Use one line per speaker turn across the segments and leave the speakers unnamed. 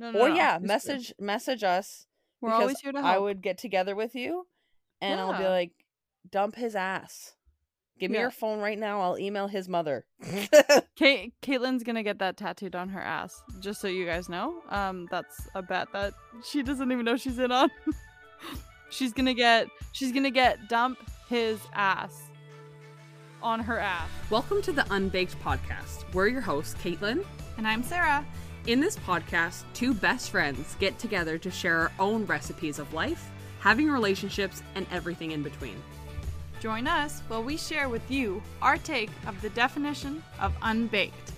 No, no,
or
no,
yeah,
it's true.
message message us
We're always here to help.
I would get together with you and I'll be like, dump his ass. Give me
Yeah.
your phone right now. I'll email his mother.
Kate Caitlan's gonna get that tattooed on her ass, just so you guys know. Um, that's a bet that she doesn't even know she's in on. she's gonna get she's gonna get dump his ass on her ass.
Welcome to the Unbaked Podcast. We're your hosts, Caitlan.
And I'm Sarah.
In this podcast, two best friends get together to share our own recipes of life, having relationships, and everything in between.
Join us while we share with you our take of the definition of unbaked.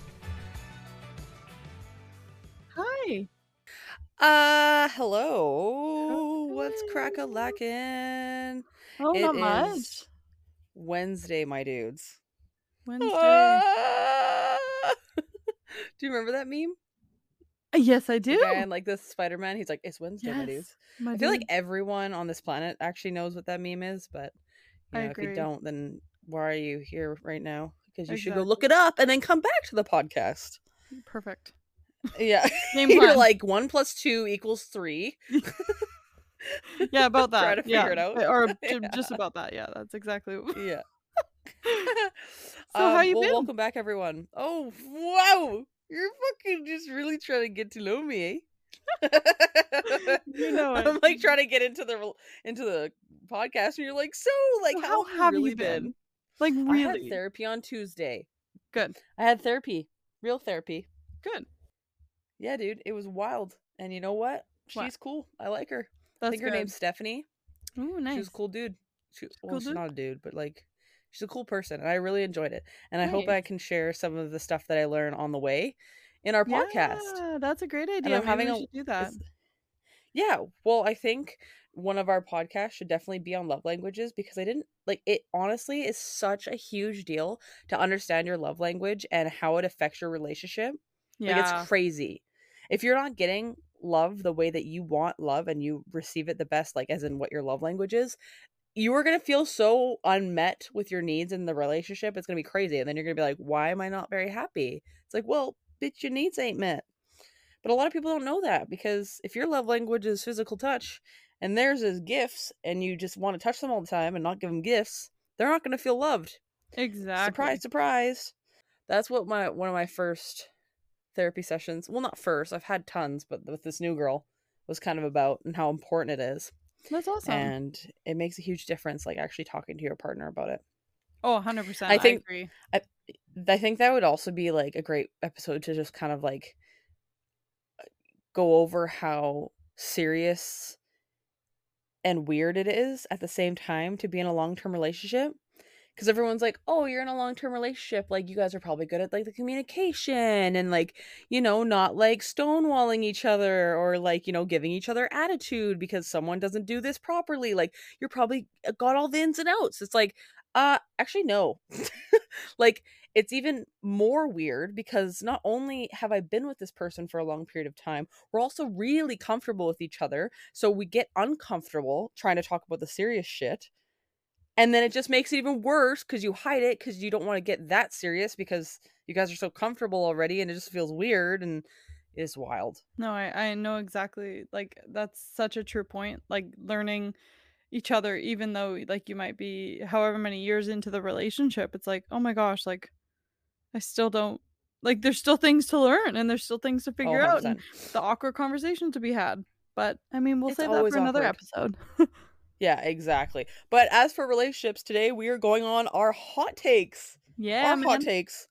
Hi.
uh hello. What's crack a lackin'?
Oh,
It
not much.
Wednesday, my dudes.
Wednesday.
Ah! Do you remember that meme?
Yes, I do.
And like this Spider Man. He's like, "It's Wednesday, my
Yes,
dudes."
my
I feel like everyone on this planet actually knows what that meme is, but you know, if you don't, then why are you here right now? Because you should go look it up and then come back to the podcast.
Mm, perfect.
Yeah, you're like one plus two equals three.
Yeah, about that.
Try to
yeah.
figure it out.
Eh, or
Yeah.
just about that. Yeah, that's exactly. What...
Yeah.
So um, how you
well,
been?
Welcome back, everyone. Oh wow, you're fucking just really trying to get to know me. Eh?
You know.
I'm like trying to get into the into the podcast, and you're like, so like, how,
how have
really
you been?
been?
Like
I had
really
therapy on Tuesday.
good.
I had therapy, real therapy.
Good.
Yeah, dude, it was wild. And you know what? She's cool. I like her. I
That's
think her
good.
name's Stephanie.
Ooh, nice.
She's a cool dude. She, well,
cool
she's
dude?
not a dude, but like, she's a cool person, and I really enjoyed it. And I hope I can share some of the stuff that I learned on the way in our podcast.
Yeah, that's a great idea.
I'm
Maybe
having a-
do that.
Yeah, well, I think one of our podcasts should definitely be on love languages because I didn't like it. Honestly, is such a huge deal to understand your love language and how it affects your relationship.
Yeah.
Like it's crazy. If you're not getting love the way that you want love and you receive it the best, like as in what your love language is, you are gonna feel so unmet with your needs in the relationship. It's gonna be crazy. And then you're gonna be like, why am I not very happy? It's like, well, bitch, your needs ain't met. But a lot of people don't know that because if your love language is physical touch and theirs is gifts and you just want to touch them all the time and not give them gifts, they're not gonna feel loved.
exactly.
Surprise, surprise. That's what my one of my first therapy sessions. Well, not first. I've had tons, but with this new girl was kind of about and how important it is.
That's awesome.
And it makes a huge difference like actually talking to your partner about it.
oh, 100 percent.
I
I
think-
agree.
I think that would also be like a great episode to just kind of like go over how serious and weird it is at the same time to be in a long-term relationship because everyone's like oh you're in a long-term relationship like you guys are probably good at like the communication and like you know not like stonewalling each other or like you know giving each other attitude because someone doesn't do this properly like you're probably uh, got all the ins and outs it's like uh actually no like it's even more weird because not only have I been with this person for a long period of time, we're also really comfortable with each other. So we get uncomfortable trying to talk about the serious shit. And then it just makes it even worse because you hide it because you don't want to get that serious because you guys are so comfortable already and it just feels weird and it's wild.
No, I I know exactly. Like that's such a true point. Like learning each other, even though like you might be however many years into the relationship, it's like oh my gosh, like I still don't like. There's still things to learn, and there's still things to
Oh,
figure out,
100%.
and the awkward conversations to be had. But I mean, we'll
It's
save that for another
awkward.
episode.
Yeah, exactly. But as for relationships, today we are going on our hot takes.
Yeah,
our
man.
hot takes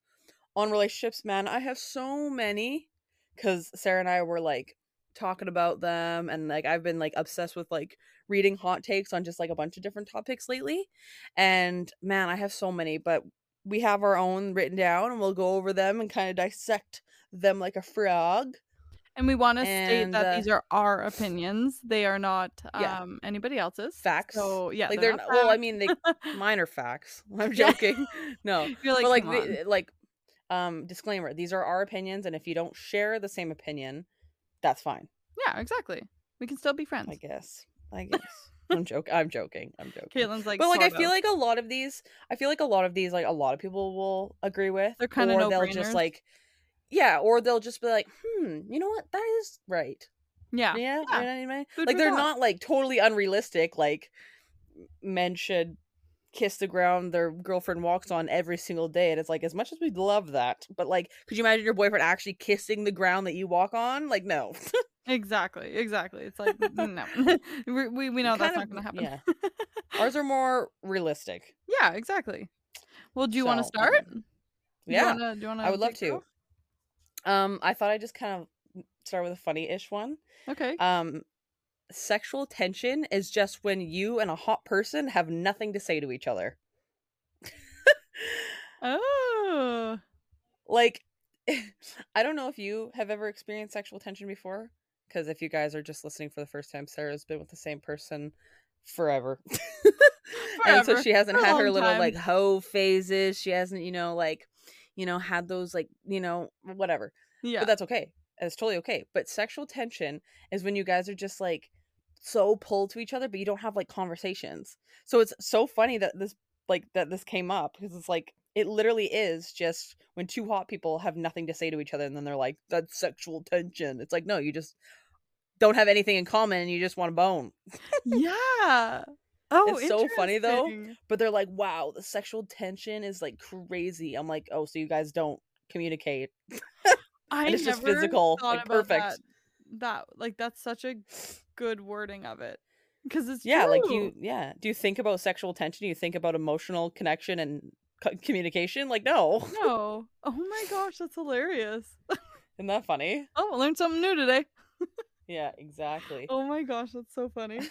on relationships, man. I have so many because Sarah and I were like talking about them, and like I've been like obsessed with like reading hot takes on just like a bunch of different topics lately. And man, I have so many, but we have our own written down, and we'll go over them and kind of dissect them like a frog.
And we want to state that
uh,
these are our opinions; they are not
Yeah.
um anybody else's.
Facts.
So yeah,
like they're
not
not, well, I mean, they minor facts. I'm joking. no,
You're like,
but like
"Come
the- like um disclaimer these are our opinions and if you don't share the same opinion that's fine
yeah, exactly. We can still be friends.
i guess i guess i'm joking i'm joking i'm joking
Caitlan's like,
but like i feel
of.
like a lot of these i feel like a lot of these like a lot of people will agree with
They're kinda
or they'll just like yeah, or they'll just be like, hmm, you know what? That is right.
Yeah.
Yeah, you know what I mean? Like they're
thought.
not like totally unrealistic. Like men should kiss the ground their girlfriend walks on every single day, and it's like as much as we'd love that, but like, could you imagine your boyfriend actually kissing the ground that you walk on? Like, no.
Exactly. Exactly. It's like no. we we we know that's
Kind
not going to happen.
yeah. Ours are more realistic.
yeah, exactly. Well, do you want to start?
um,
Do
Yeah,
You wanna, do you wanna
I would love to.
off?
Um, I thought I'd just kind of start with a funny-ish one.
Okay.
Um, sexual tension is just when you and a hot person have nothing to say to each other.
oh.
like i don't know if you have ever experienced sexual tension before because if you guys are just listening for the first time sarah's been with the same person forever and so she hasn't
For
had her little
time.
like hoe phases she hasn't you know like you know had those like you know whatever
Yeah.
but that's okay it's totally okay but sexual tension is when you guys are just like so pulled to each other but you don't have like conversations so it's so funny that this like that this came up because it's like it literally is just when two hot people have nothing to say to each other and then they're like that's sexual tension it's like no you just don't have anything in common and you just want to bone
yeah. Oh,
It's so funny, though. but they're like wow the sexual tension is like crazy i'm like oh so you guys don't communicate
I
it's just physical,
thought
like,
about
perfect.
That, that like that's such a good wording of it because it's
yeah like you yeah do you think about sexual tension you think about emotional connection and co- communication like no
No. Oh my gosh, that's hilarious.
isn't that funny
Oh, I learned something new today.
yeah exactly
Oh my gosh, that's so funny.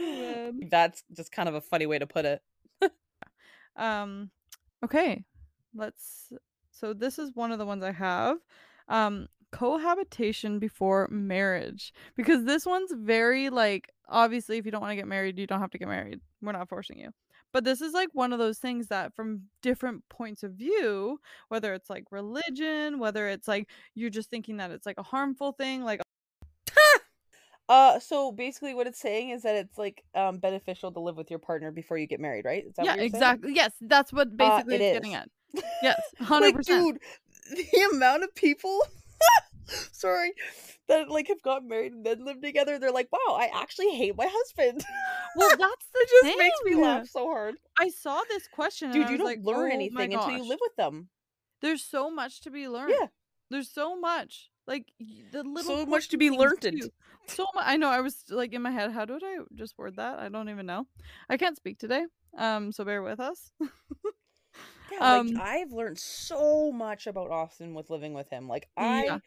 Oh,
that's just kind of a funny way to put it
Um okay. Let's so this is one of the ones I have. Um cohabitation before marriage because this one's very like obviously if you don't want to get married, you don't have to get married. We're not forcing you. But this is like one of those things that from different points of view, whether it's like religion, whether it's like you're just thinking that it's like a harmful thing, like
uh so basically what it's saying is that it's like um beneficial to live with your partner before you get married right is that
yeah,
what you're saying?
exactly. Yes, that's what basically
it
it's
is.
getting at. Yes,
like
100%.
dude the amount of people sorry that like have gotten married and then live together they're like wow i actually hate my husband
Well, that's the
it just makes me laugh so hard
I saw this question, and
dude you don't
like,
learn
"Oh
anything until you live with them
There's so much to be learned.
yeah
There's so much. Like the little
so much to be learned
too. So much. I know. I was like in my head. How did I just word that? I don't even know. I can't speak today. Um. So bear with us.
Yeah,
Um,
like I've learned so much about Austin with living with him. Like I
Yeah.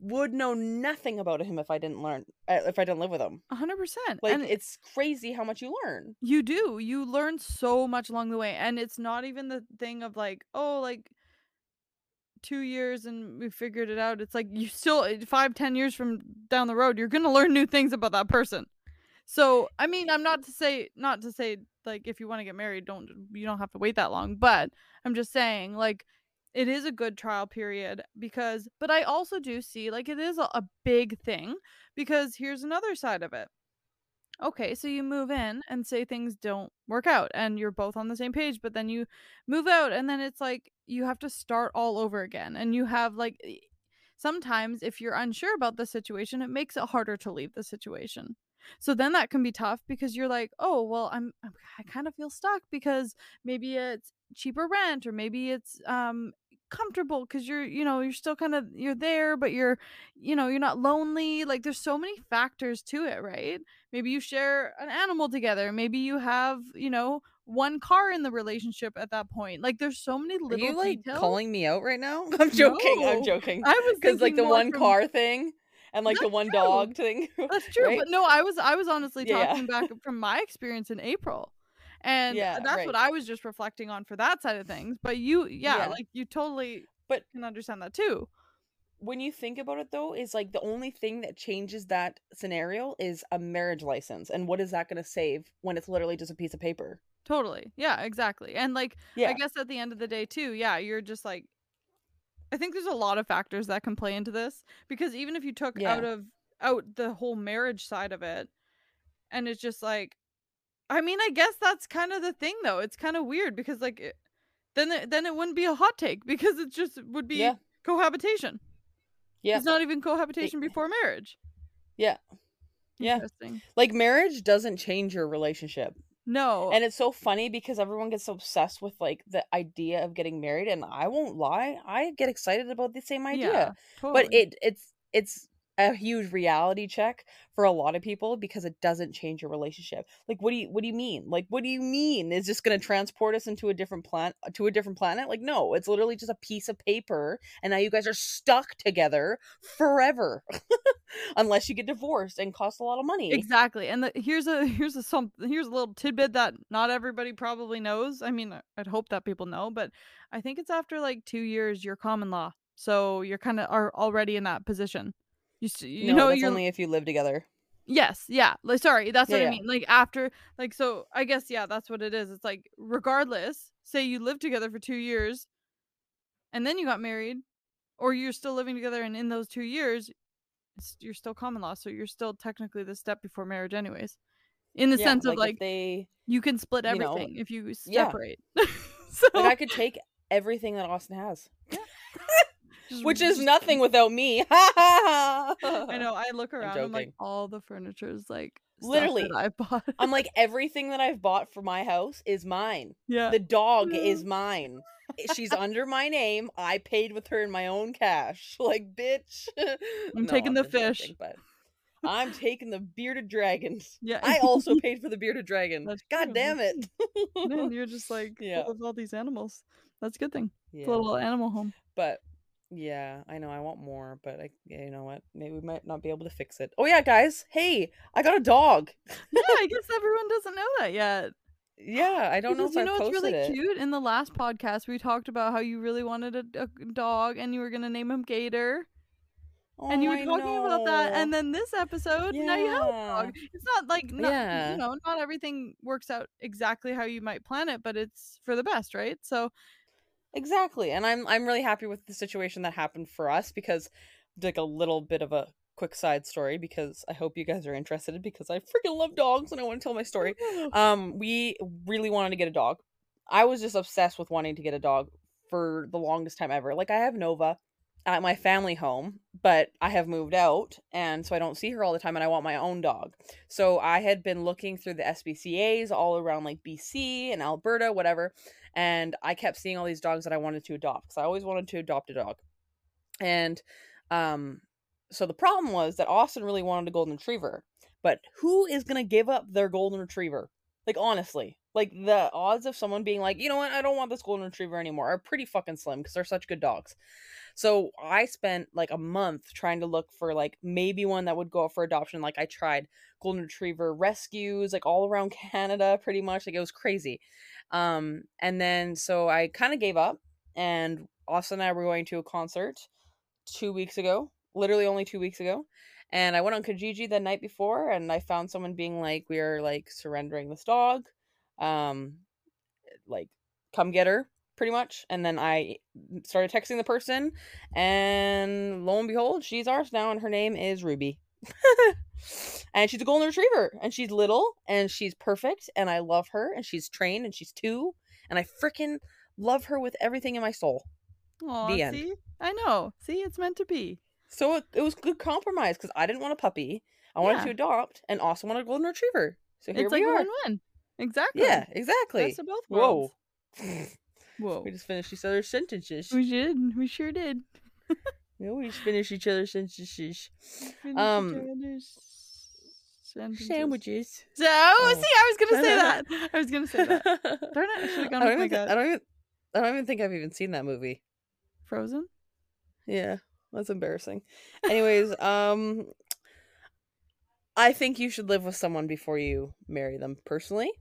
would know nothing about him if I didn't learn uh, if I didn't live with him.
A hundred percent.
Like
And
it's crazy how much you learn.
You do. You learn so much along the way. And it's not even the thing of like, oh, like two years and we figured it out. It's like you still eh, five, ten years from down the road, you're gonna learn new things about that person. So I mean, I'm not to say not to say like if you want to get married, don't you don't have to wait that long. But I'm just saying, like, it is a good trial period because but I also do see like it is a, a big thing because here's another side of it. Okay, so you move in and say things don't work out and you're both on the same page, but then you move out and then it's like you have to start all over again. And you have like sometimes if you're unsure about the situation, it makes it harder to leave the situation. So then that can be tough because you're like, "Oh, well, I'm, I'm I kind of feel stuck because maybe it's cheaper rent or maybe it's um comfortable because you're you know you're still kind of you're there but you're you know you're not lonely like there's so many factors to it right maybe you share an animal together maybe you have you know one car in the relationship at that point like there's so many
Are
little
you like
details.
calling me out right now? I'm joking. I'm joking.
i was
Because like the one
from-
car thing and like the one
true.
dog thing.
that's true
right?
but no i was i was honestly
Yeah, yeah.
talking back from my experience in april and
Yeah,
that's
right.
what i was just reflecting on for that side of things but you yeah,
Yeah.
like you totally
But-
can understand that too
when you think about it though, is like the only thing that changes that scenario is a marriage license. And what is that gonna save when it's literally just a piece of paper?
Totally. Yeah, exactly. And like
Yeah.
I guess at the end of the day too, yeah, you're just like I think there's a lot of factors that can play into this because even if you took
Yeah.
out of out the whole marriage side of it and it's just like I mean, I guess that's kind of the thing though. It's kind of weird because like it, then it, then it wouldn't be a hot take because it just would be
Yeah.
cohabitation.
Yeah.
It's not even cohabitation before marriage.
Yeah. Yeah. Like marriage doesn't change your relationship.
No.
And it's so funny because everyone gets obsessed with like the idea of getting married and I won't lie, I get excited about the same idea.
yeah, totally.
But it it's it's a huge reality check for a lot of people because it doesn't change your relationship. Like what do you what do you mean? Like what do you mean? Is this going to transport us into a different planet to a different planet? Like no, it's literally just a piece of paper and now you guys are stuck together forever. Unless you get divorced and cost a lot of money.
Exactly. And the, here's a here's a some here's a little tidbit that not everybody probably knows. I mean, I'd hope that people know, but I think it's after like 2 years you're common law. So you're kind of are already in that position. You you
no,
know
that's
you're
only if you live together.
Yes, yeah. Like sorry, that's
Yeah,
what I mean. Like after like so I guess yeah, that's what it is. It's like regardless, say you lived together for 2 years and then you got married or you're still living together and in those 2 years it's, you're still common law, so you're still technically the step before marriage anyways. In the
Yeah,
sense of like
they
you can split
you know,
everything if you
yeah.
separate. so
like I could take everything that Austin has. Which is nothing without me. I
know. I look around and like all the furniture is like
Literally.
I bought.
I'm like everything that I've bought for my house is mine.
yeah.
The dog
Yeah.
is mine. Eh, she's under my name. I paid with her in my own cash. Like, bitch.
I'm taking the
just
fish.
joking, but I'm taking the bearded dragons.
yeah.
I also paid for the bearded dragon.
That's
God
true,
damn it.
Man, you're just like
Yeah.
of all these animals. That's a good thing. It's
Yeah.
a little animal home.
But yeah, I know I want more, but I you know what? Maybe we might not be able to fix it. Oh yeah, guys. Hey, I got a dog.
Yeah, I guess everyone doesn't know that yet.
Yeah, I don't know if
you know
I posted
really
it.
cute? In the last podcast, we talked about how you really wanted a, a dog and you were gonna name him Gator, and oh, you
Oh,
were talking about that. And then this episode, now you have a dog. It's not like not,
Yeah.
you know, not everything works out exactly how you might plan it, but it's for the best, right? So
Exactly. And I'm I'm really happy with the situation that happened for us because like a little bit of a quick side story because I hope you guys are interested because I freaking love dogs and I want to tell my story. Um we really wanted to get a dog. I was just obsessed with wanting to get a dog for the longest time ever. Like I have Nova at my family home, but I have moved out and so I don't see her all the time and I want my own dog. So I had been looking through the SPCAs all around like BC and Alberta, whatever, and I kept seeing all these dogs that I wanted to adopt because I always wanted to adopt a dog. And um so the problem was that Austin really wanted a golden retriever, but who is going to give up their golden retriever? Like honestly, like the odds of someone being like, "You know what? I don't want this golden retriever anymore." are pretty fucking slim because they're such good dogs. So I spent like a month trying to look for like maybe one that would go up for adoption. Like I tried golden retriever rescues like all around Canada pretty much. Like it was crazy. Um and then so I kind of gave up and Austin and I were going to a concert 2 weeks ago, literally only 2 weeks ago. And I went on Kijiji the night before and I found someone being like we are like surrendering this dog. Um like come get her pretty much and then i started texting the person and lo and behold she's ours now and her name is ruby and she's a golden retriever and she's little and she's perfect and i love her and she's trained and she's two and i freaking love her with everything in my soul
Aw,
The end.
see? I know. See, it's meant to be.
so it, it was a good compromise because i didn't want a puppy i wanted
Yeah.
to adopt and also wanted a golden retriever so here
it's
we
like a
are
win-win. Exactly.
yeah exactly
Best of both worlds. Whoa.
we just finished each other's sentences
We did. We sure did.
Yeah, we just finished each other's sentences
Finish
Um,
each other's sentences.
sandwiches
So, oh,
Oh.
see, I was gonna say that. I was gonna say that. Darn it! I should have gone
I don't,
my
even,
gut.
I don't even I don't even think I've even seen that movie.
Frozen.
Yeah, that's embarrassing. Anyways, um I think you should live with someone before you marry them personally.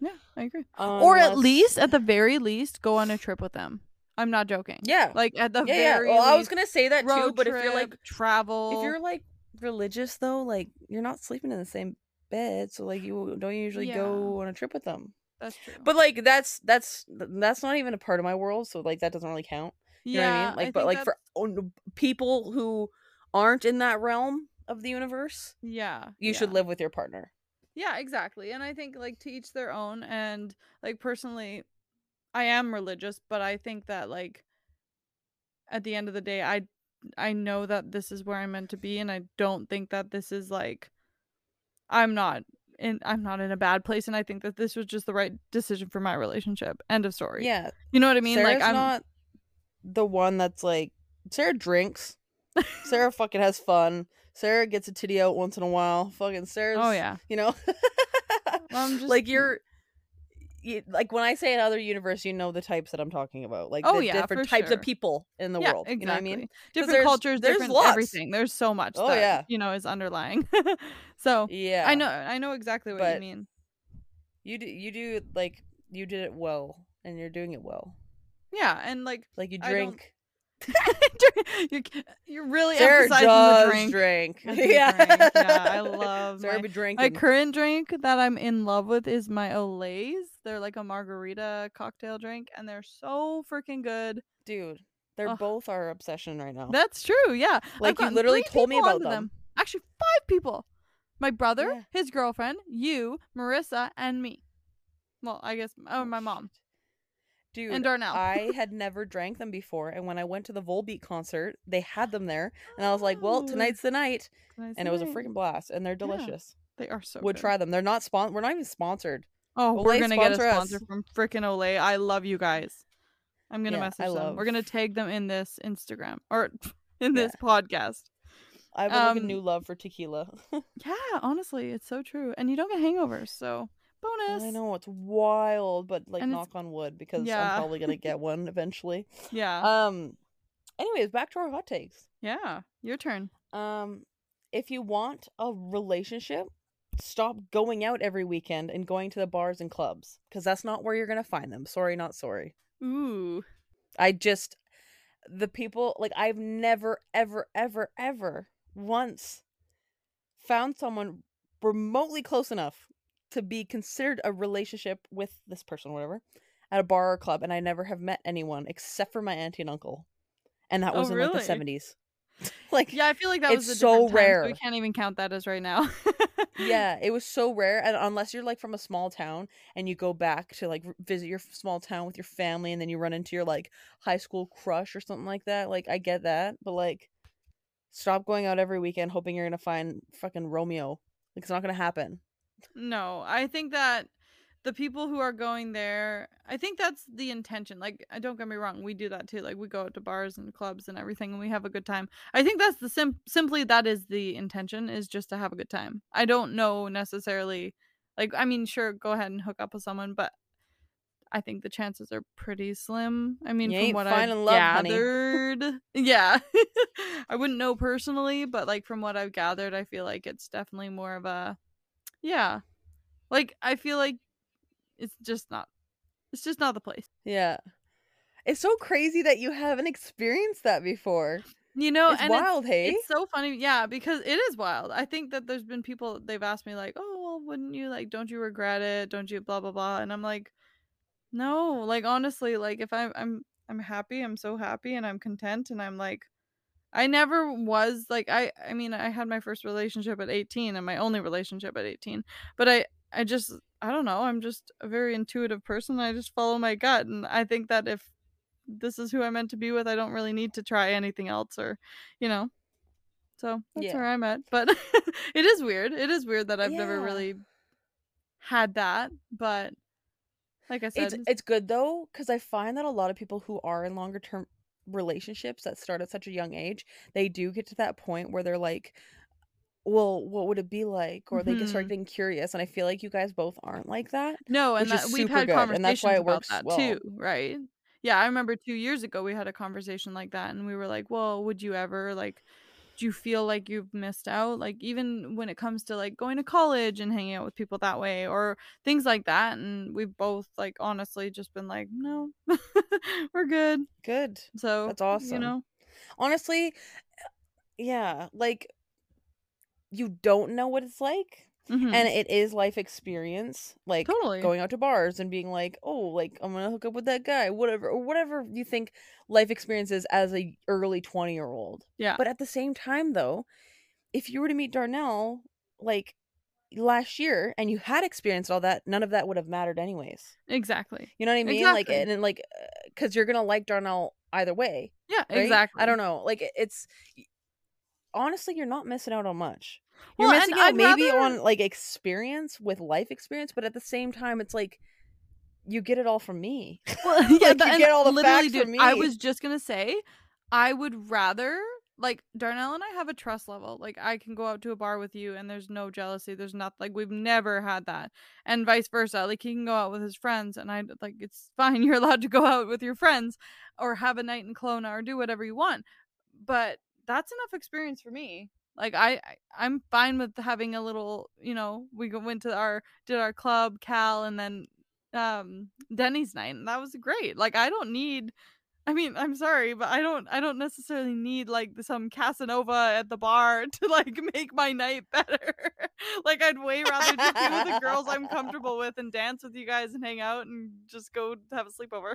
Yeah, I agree. or um,
at
least, at the very least, go on a trip with them. I'm not joking.
Yeah.
Like at the
yeah, yeah.
very
Well, I was going to say that too, but if you're like
travel,
if you're like religious though, like you're not sleeping in the same bed, so like you don't usually go on a trip with them.
that's true.
But like that's that's that's not even a part of my world, so like that doesn't really count. You know what I mean? Like, but like for
that's-
own- people who aren't in that realm of the universe,
yeah,
you should live with your partner.
Yeah, exactly. And I think like to each their own and like personally I am religious, but I think that like at the end of the day, I I know that this is where I'm meant to be, and I don't think that this is like I'm not in I'm not in a bad place, and I think that this was just the right decision for my relationship. End of story.
Yeah.
You know what I mean?
Sarah's
like I'm
not the one that's like Sarah drinks. Sarah fucking has fun. Sarah gets a titty out once in a while. Fucking Sarah's
Oh yeah.
you know.
I'm just
like you're you, like when I say another universe, you know the types that I'm talking about. Like
Oh,
the
yeah,
different types
sure.
of people in the
yeah,
world.
Exactly.
You know what I mean?
Different
there's-
cultures,
there's
different
lots.
everything. There's so much
Oh,
that
yeah.
you know is underlying. so
Yeah.
I know I know exactly what you mean.
You do you do like you did it well and you're doing it well.
Yeah, and like
Like you drink.
you're, you're really
Sarah
emphasizing
does
the drink.
drink.
I drink, yeah, I love
Sarah
my-
be
My current drink that I'm in love with is my Olays. They're like a margarita cocktail drink, and they're so freaking good.
Dude, they're
Ugh.
both our obsession right now.
That's true. Yeah,
Like, you literally told me about
onto
them.
Actually, five people. My brother,
Yeah.
his girlfriend, you, Marissa, and me. Well, I guess oh, my mom
Dude,
and Darnell.
I had never drank them before, and when I went to the Volbeat concert, they had them there, and I was like, "Well,
Oh,
tonight's the night,"
nice
and it was a freaking blast, and they're delicious.
They are so
Would
good.
try them. They're not spon. We're not even sponsored.
Oh, we're gonna get a
sponsor us.
from freaking Olay. I love you guys. I'm gonna
Yeah,
message
I
them. We're gonna tag them in this Instagram or in this podcast.
I have like, a
Um,
new love for tequila.
Yeah, honestly, it's so true. And you don't get hangovers, so bonus.
I know it's wild, but like
And
knock on wood because
Yeah.
I'm probably gonna get one eventually.
Yeah.
Um. Anyways, back to our hot takes.
yeah. Your turn.
Um, if you want a relationship, stop going out every weekend and going to the bars and clubs because that's not where you're gonna find them. Sorry, not sorry.
Ooh.
I just the people like I've never ever ever ever once found someone remotely close enough to be considered a relationship with this person or whatever at a bar or club and I never have met anyone except for my auntie and uncle. And that
Oh,
was in like the 70s. like
Yeah, I feel like that was a
so
time,
rare.
we can't even count that as right now.
yeah, it was so rare and unless you're like from a small town and you go back to like visit your small town with your family and then you run into your like high school crush or something like that, like I get that, but like stop going out every weekend hoping you're going to find fucking Romeo. Like it's not going to happen.
No, I think that the people who are going there, I think that's the intention. Like, I don't get me wrong, we do that too. Like, we go out to bars and clubs and everything, and we have a good time. I think that's the sim- simply that is the intention is just to have a good time. I don't know necessarily. Like, I mean, sure, go ahead and hook up with someone, but I think the chances are pretty slim. I mean,
You
from what I've
love,
gathered, yeah, I wouldn't know personally, but like from what I've gathered, I feel like it's definitely more of a, yeah, like I feel like it's just not, it's just not the place.
Yeah. It's so crazy that you haven't experienced that before.
You know,
it's
and it's-
wild, hey?
It's so funny, yeah, because it is wild. I think that there's been people they've asked me like, "Oh, well, wouldn't you like? Don't you regret it? Don't you blah blah blah?" And I'm like, "No, like honestly, like if I'm I'm I'm happy, I'm so happy, and I'm content, and I'm like, I never was like I I mean I had my first relationship at 18 and my only relationship at 18, but I I just I don't know, I'm just a very intuitive person. I just follow my gut, and I think that if this is who I'm meant to be with, I don't really need to try anything else or, you know. So that's
Yeah.
where I'm at. But it is weird. It is weird that I've never really had that. But like I said,
It's it's good though cuz I find that a lot of people who are in longer term relationships that start at such a young age, they do get to that point where they're like well, what would it be like? Or they just start
mm-hmm.
getting curious, and I feel like you guys both aren't like that.
No, and that we've had
good,
conversations
that's why it
about
works
that
well.
too, right? Yeah, I remember two years ago we had a conversation like that, and we were like, "Well, would you ever like? Do you feel like you've missed out? Like even when it comes to like going to college and hanging out with people that way, or things like that?" And we've both like honestly just been like, "No, we're good."
Good.
So
That's awesome.
You know,
Honestly, eh, yeah, like you don't know what it's like,
Mhm.
and it is life experience, like
totally.
going out to bars and being like, "Oh, like I'm gonna hook up with that guy," whatever, or whatever you think life experience is as a early twenty year old.
yeah,
But at the same time, though, if you were to meet Darnell, like last year, and you had experienced all that, none of that would have mattered anyways.
exactly.
You know what I mean? Like,
Exactly.
and then like, because you're gonna like Darnell either way.
Yeah,
right?
exactly.
I don't know. Like it's honestly, you're not missing out on much. You're
Well,
missing out
I'd
maybe
rather-
on like experience with life experience, but at the same time, it's like you get it all from me.
Well,
Like,
yeah,
you get all the facts from
dude, I was just gonna say, I would rather like Darnell and I have a trust level. Like I can go out to a bar with you, and there's no jealousy. There's not like we've never had that, and vice versa. Like he can go out with his friends, and I like it's fine. You're allowed to go out with your friends, or have a night in Kelowna, or do whatever you want. But that's enough experience for me. Like I, I'm fine with having a little. You know, we went to our did our club, Cal, and then um Denny's night and that was great. Like I don't need I mean, I'm sorry, but I don't I don't necessarily need like some Casanova at the bar to like make my night better. like I'd way rather just be with the girls I'm comfortable with and dance with you guys and hang out and just go have a sleepover.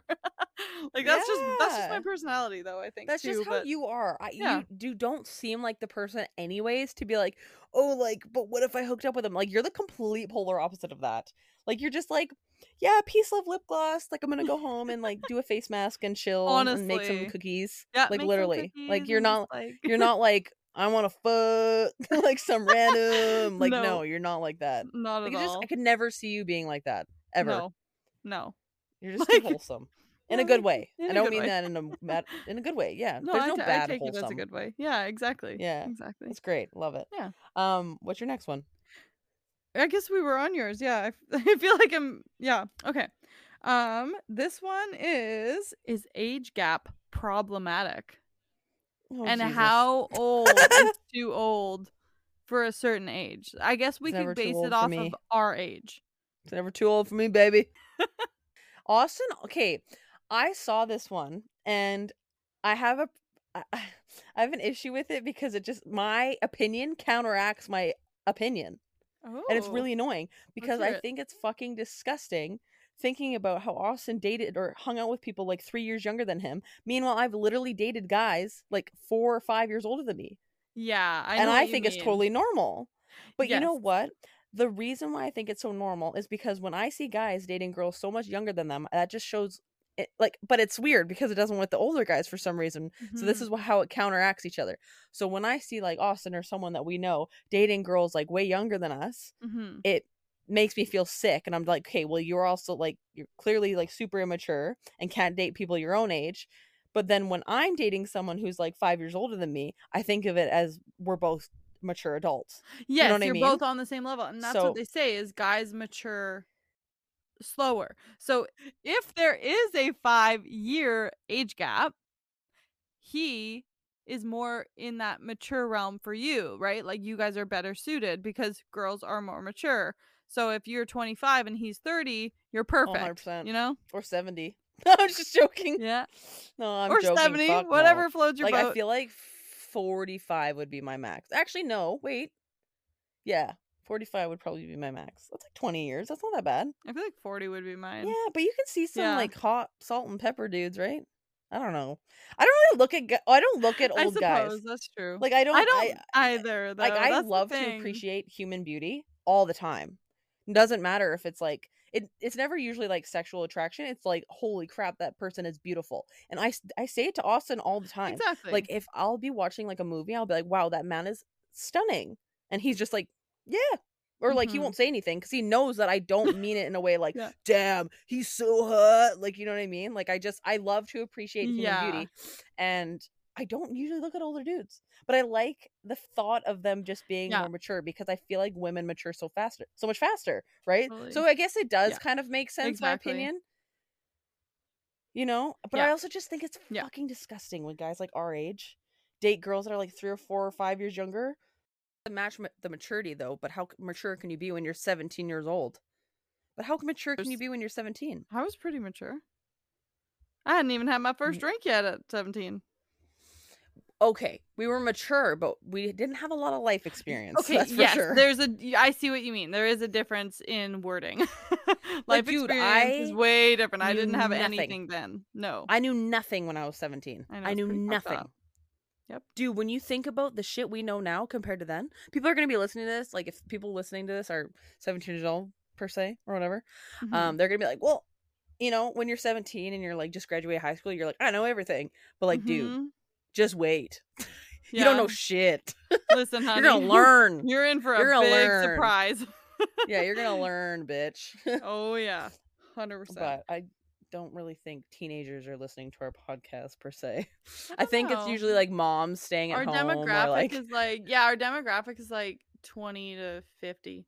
like that's just that's just my personality though, I think.
That's
too,
just how
but-
you are. I,
Yeah.
You do don't seem like the person, anyways, to be like, oh, like, but what if I hooked up with him? Like, you're the complete polar opposite of that. Like, you're just like, yeah, peace, love, lip gloss. Like, I'm gonna go home and like do a face mask and chill and make some cookies.
Yeah,
like literally, like you're not,
like
you're not like I want to fuck like some random. Like, no.
No.
you're not like that.
not
Like,
at
it's just,
all.
I could never see you being like that ever.
No. No.
You're just too wholesome in a good way.
in
I don't mean
way.
that in a bad, in a good way. Yeah,
No,
there's
I
no
ta- I
bad
take it as a good way. Yeah, exactly.
Yeah.
Exactly.
It's great. Love it.
Yeah.
Um, what's your next one?
I guess we were on yours. Yeah. I, f- I feel like I'm yeah. Okay. Um this one is is age gap problematic
Oh,
and
Jesus.
how old is too old for a certain age. I guess we could base it off of our age.
It's never too old for me, baby. Austin, okay. I saw this one and I have a I have an issue with it because it just my opinion counteracts my opinion.
Oh.
And it's really annoying because I think it's fucking disgusting thinking about how Austin dated or hung out with people like 3 years younger than him. Meanwhile, I've literally dated guys like 4 or 5 years older than me.
Yeah, I
and I think it's totally normal. But you know what? The reason why I think it's so normal is because when I see guys dating girls so much younger than them, that just shows it, like but it's weird because it doesn't with the older guys for some reason. So this
Mhm.
is how it counteracts each other. So when I see like Austin or someone that we know dating girls like way younger than us,
Mhm.
it makes me feel sick and I'm like, "Okay, well you're also like you're clearly like super immature and can't date people your own age." But then when I'm dating someone who's like 5 years older than me, I think of it as we're both mature adults.
Yes,
what I
you're
mean?
both on the same level, and that's
So-
what they say is guys mature slower. So if there is a five year age gap, he is more in that mature realm for you, right? Like you guys are better suited because girls are more mature. So if you're 25 and he's 30, you're perfect.
100%.
You know?
or 70. I was just joking.
Yeah.
No, I'm
or
joking.
70,
Fuck no.
whatever floats your
Like
boat.
I feel like 45 would be my max. Actually, no. Wait. Yeah, 45 would probably be my max. That's like 20 years. That's not that bad.
I feel like 40 would be mine.
Yeah, but you can see some
Yeah.
like hot salt and pepper dudes, right? I don't know. I don't really look at. gu- I don't look at
I
old
suppose
guys.
that's true.
Like I don't.
I don't
I,
either though.
like I
That's
love to appreciate human beauty all the time. It doesn't matter if it's like it it's never usually like sexual attraction. It's like holy crap that person is beautiful. And I I say it to Austin all the time.
Exactly.
Like if I'll be watching like a movie, I'll be like, "Wow, that man is stunning." And he's just like, "Yeah." Or like he won't mm-hmm. say anything cuz he knows that I don't mean it in a way like,
Yeah.
"Damn, he's so hot." Like, you know what I mean? Like I just I love to appreciate human
Yeah.
beauty. And I don't usually look at older dudes, but I like the thought of them just being
Yeah.
more mature because I feel like women mature so faster, so much faster, right? So I guess it does
Yeah.
kind of make sense,
Exactly.
my opinion. You know, but
Yeah.
I also just think it's fucking disgusting when guys like our age date girls that are like three or four or five years younger. To match the maturity though, but how mature can you be when you're 17 years old? But how mature can you be when you're 17?
I was pretty mature. I hadn't even had my first
Mm.
drink yet at 17.
Okay, we were mature, but we didn't have a lot of life experience.
Okay,
that's for
yes,
sure.
there's a. I see what you mean. There is a difference in wording. Life
dude,
experience is way different. I didn't have
nothing.
anything then. No.
I knew nothing when I was 17.
I
I,
know, it's
knew nothing.
Yep.
Dude, when you think about the shit we know now compared to then, people are going to be listening to this. Like, if people listening to this are 17 years old, per se, or whatever,
Mhm.
um, they're going to be like, well, you know, when you're 17 and you're like just graduated high school, you're like, I know everything. But like, dude,
Mhm.
just wait. You don't know shit.
Listen, honey.
You're gonna learn.
You're in for a
You're gonna
big
learn.
surprise.
yeah, you're gonna learn, bitch.
oh yeah. 100%.
but I don't really think teenagers are listening to our podcast per se. I, think it's usually like moms staying at
our
home
demographic
like
is like yeah, our demographic is like 20 to 50.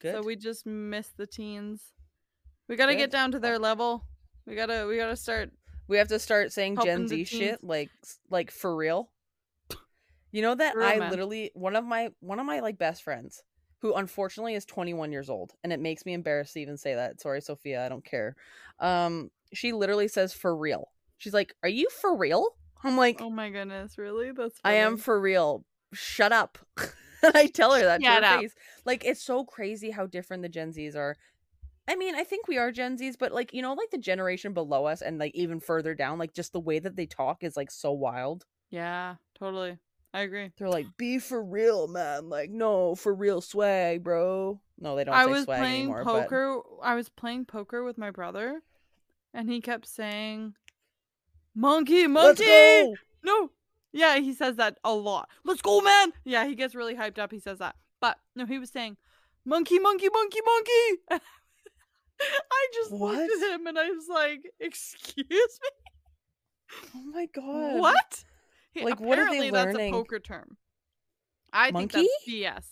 good.
So we just miss the teens. We got to
Good.
get down to their level. We got to we got to start
We have to start saying Gen Z shit like like for real. You know that
real,
I
man.
literally one of my one of my like best friends who unfortunately is 21 years old and it makes me embarrassed to even say that. Sorry Sophia, I don't care. Um she literally says for real. She's like, "Are you for real?" I'm like,
Oh my goodness, really? That's
I am for real. Shut up. and I tell her that
Shut
to her
up.
face. Like it's so crazy how different the Gen Zs are. I mean, I think we are Gen Zs, but like, you know, like the generation below us and like even further down, like just the way that they talk is like so wild.
Yeah, totally. I agree.
They're like, be for real, man. Like, no, for real swag, bro. No, they don't
I
say
was
swag
playing
anymore. But
poker. I was playing poker with my brother, and he kept saying, "Monkey, monkey." No. Yeah, he says that a lot. Let's go, man. Yeah, he gets really hyped up. He says that. But no, he was saying, "Monkey, monkey, monkey, monkey." I just looked at him and I was like, "Excuse me,
Oh my god.
what?"
Like, what are they
apparently that's a poker term. I think
Monkey?
that's BS.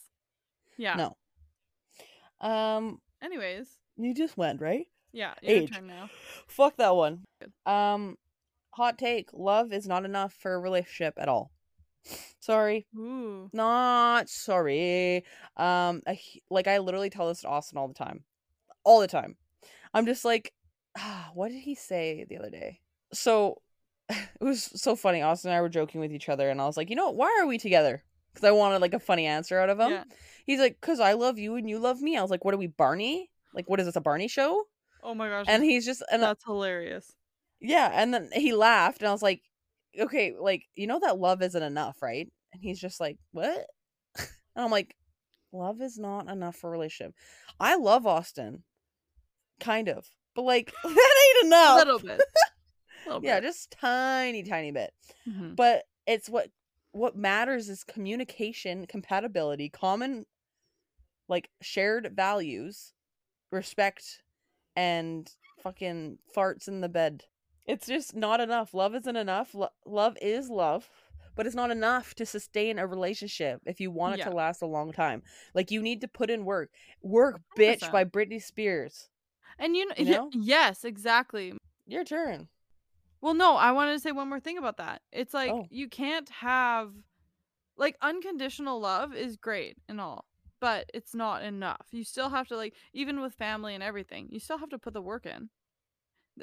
Yeah.
No. Um,
Anyways,
you just went, right?
yeah,
Age. Fuck that one.
Good.
Um, hot take: love is not enough for a relationship at all. Sorry,
Ooh.
not sorry. Um, I, like I literally tell this to Austin all the time, all the time. I'm just like, ah, what did he say the other day? So it was so funny. Austin and I were joking with each other, and I was like, you know, what? why are we together? Because I wanted like a funny answer out of him.
Yeah.
He's like, because I love you and you love me. I was like, what are we, Barney? Like, what is this, a Barney show?
Oh my gosh.
And he's just, and
that's hilarious.
yeah, and then he laughed, and I was like, okay, like, you know that love isn't enough, right? And he's just like, what? and I'm like, love is not enough for a relationship. I love Austin, kind of, but like, that ain't enough.
A little bit.
Yeah,
bit.
just tiny, tiny bit.
Mhm.
But it's what what matters is communication, compatibility, common, like shared values, respect, and fucking farts in the bed. It's just not enough. Love isn't enough. Lo- love is love, but it's not enough to sustain a relationship if you want it
Yeah.
to last a long time. Like you need to put in work. Work, bitch,
100%.
by Britney Spears.
And you know,
You know?
yes, exactly.
Your turn.
Well, no, I wanted to say one more thing about that. It's like
Oh.
you can't have like unconditional love is great and all, but it's not enough. You still have to like even with family and everything, you still have to put the work in.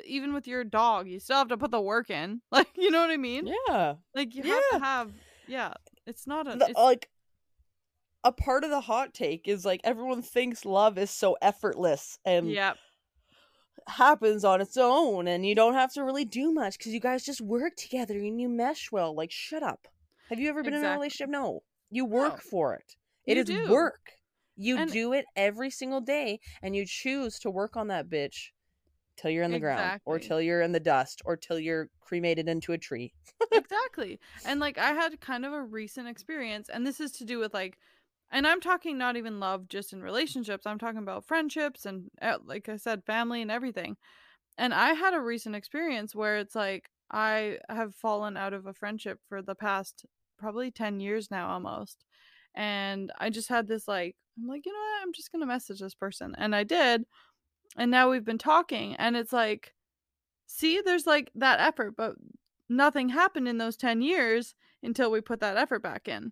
Even with your dog, you still have to put the work in. Like, you know what I mean?
Yeah.
Like you
Yeah.
have to have yeah, it's not a it's,
like a part of the hot take is like everyone thinks love is so effortless and
yeah.
Happens on its own and you don't have to really do much because you guys just work together and you mesh well like shut up. Have you ever been in a relationship? No. You work
No.
for it. It
You
is
do.
work. You
And-
do it every single day and you choose to work on that bitch till you're in the ground or till you're in the dust or till you're cremated into a tree.
Exactly. And like I had kind of a recent experience, and this is to do with like, and I'm talking not even love just in relationships. I'm talking about friendships and uh, like I said, family and everything. And I had a recent experience where it's like I have fallen out of a friendship for the past probably 10 years now almost. And I just had this like, I'm like, you know what? I'm just going to message this person. And I did. And now we've been talking. And it's like, see, there's like that effort, but nothing happened in those 10 years until we put that effort back in.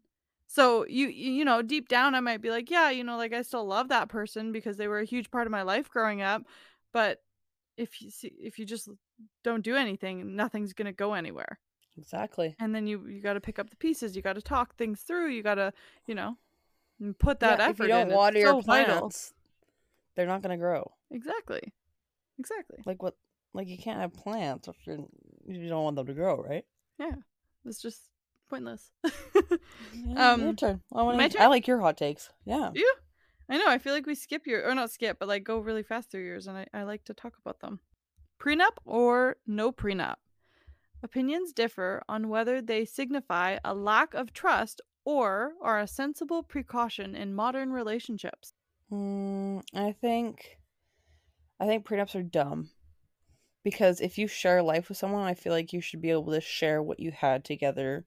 So you you know, deep down I might be like, yeah, you know, like I still love that person because they were a huge part of my life growing up, but if you see if you just don't do anything, nothing's going to go anywhere.
exactly
And then you you got to pick up the pieces, you got to talk things through, you got to, you know, put that
Yeah,
effort
if you don't
in.
water
it's
your
so vital.
plants they're not going to grow
Exactly. Exactly.
like what like you can't have plants if you're you don't want them to grow right Yeah.
It's just pointless.
Yeah, your
Um,
turn. I, wanna,
my
I like your hot takes. Yeah.
You? I know. I feel like we skip your or not skip, but like go really fast through yours, and I, I like to talk about them. Prenup or no prenup? Opinions differ on whether they signify a lack of trust or are a sensible precaution in modern relationships.
Mm, I think I think prenups are dumb. Because if you share life with someone, I feel like you should be able to share what you had together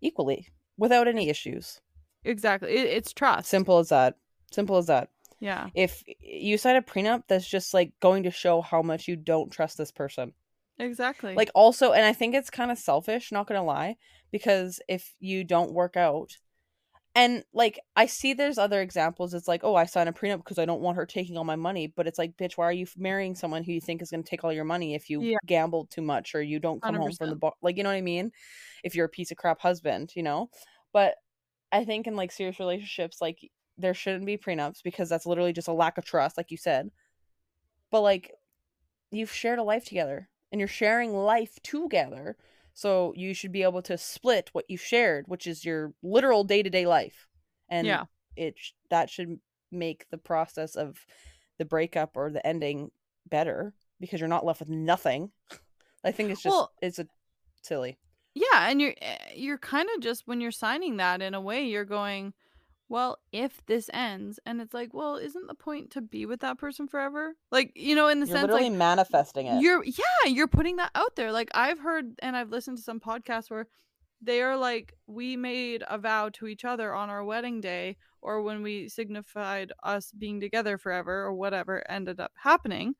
equally without any issues.
Exactly. It, it's trust.
Simple as that. Simple as that.
Yeah.
If you sign a prenup, that's just like going to show how much you don't trust this person.
Exactly.
Like also, and I think it's kind of selfish, not gonna lie, because if you don't work out, and like I see there's other examples, it's like, oh, I signed a prenup because I don't want her taking all my money, but it's like, bitch, why are you marrying someone who you think is gonna take all your money if you
Yeah.
gambled too much or you don't come home from the bar, like you know what I mean? If you're a piece of crap husband, you know, but I think in like serious relationships, like there shouldn't be prenups because that's literally just a lack of trust, like you said. But like you've shared a life together and you're sharing life together. So you should be able to split what you shared, which is your literal day-to-day life. And
Yeah.
it sh- that should make the process of the breakup or the ending better because you're not left with nothing. I think it's just
Well-
it's a silly.
Yeah, and you're eh, you're kind of just when you're signing that in a way you're going, well, if this ends, and it's like, well, isn't the point to be with that person forever? Like, you know, in the
You're
sense
literally
like
manifesting it.
you're yeah, you're putting that out there. Like I've heard and I've listened to some podcasts where they are like, we made a vow to each other on our wedding day or when we signified us being together forever or whatever ended up happening.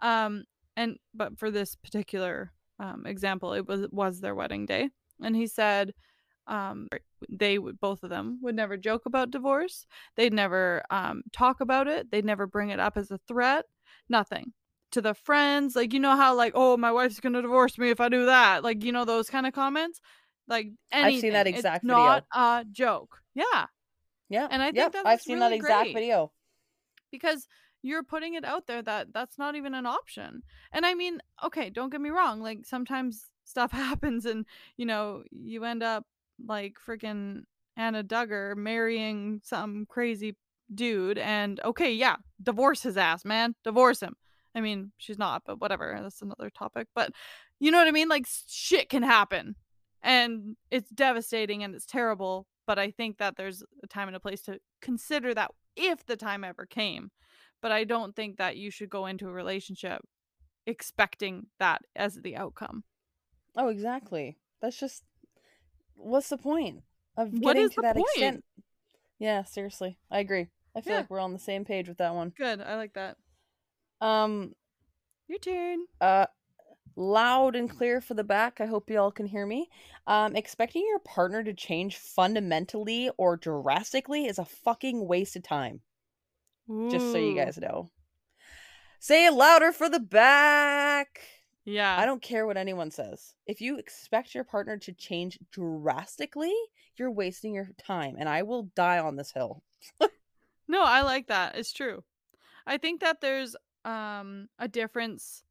Um and but for this particular um example, it was was their wedding day. And he said um they would both of them would never joke about divorce. They'd never um talk about it. They'd never bring it up as a threat. Nothing to the friends like you know how like oh my wife's gonna divorce me if i do that like you know those kind of comments like and
I've seen that exact
it's not a joke yeah
yeah.
and I think
yep,
that
I've
that's
seen that
really
exact
great.
video.
because you're putting it out there that that's not even an option and i mean okay don't get me wrong like sometimes stuff happens and you know you end up like freaking anna duggar marrying some crazy dude and okay yeah divorce his ass man divorce him. I mean she's not but whatever that's another topic but you know what i mean? Like shit can happen and it's devastating and it's terrible but i think that there's a time and a place to consider that if the time ever came but i don't think that you should go into a relationship expecting that as the outcome.
Oh, exactly. That's just what's the point of
What
getting to that
point?
extent? Yeah, seriously. I agree. I feel
Yeah.
like we're on the same page with that one.
good i like that
Um
your turn
uh loud and clear for the back. I hope you all can hear me. Um expecting your partner to change fundamentally or drastically is a fucking waste of time. Just so you guys know. Say it louder for the back.
Yeah
I don't care what anyone says. If you expect your partner to change drastically, you're wasting your time and I will die on this hill.
No, I like that. It's true. I think that there's um a difference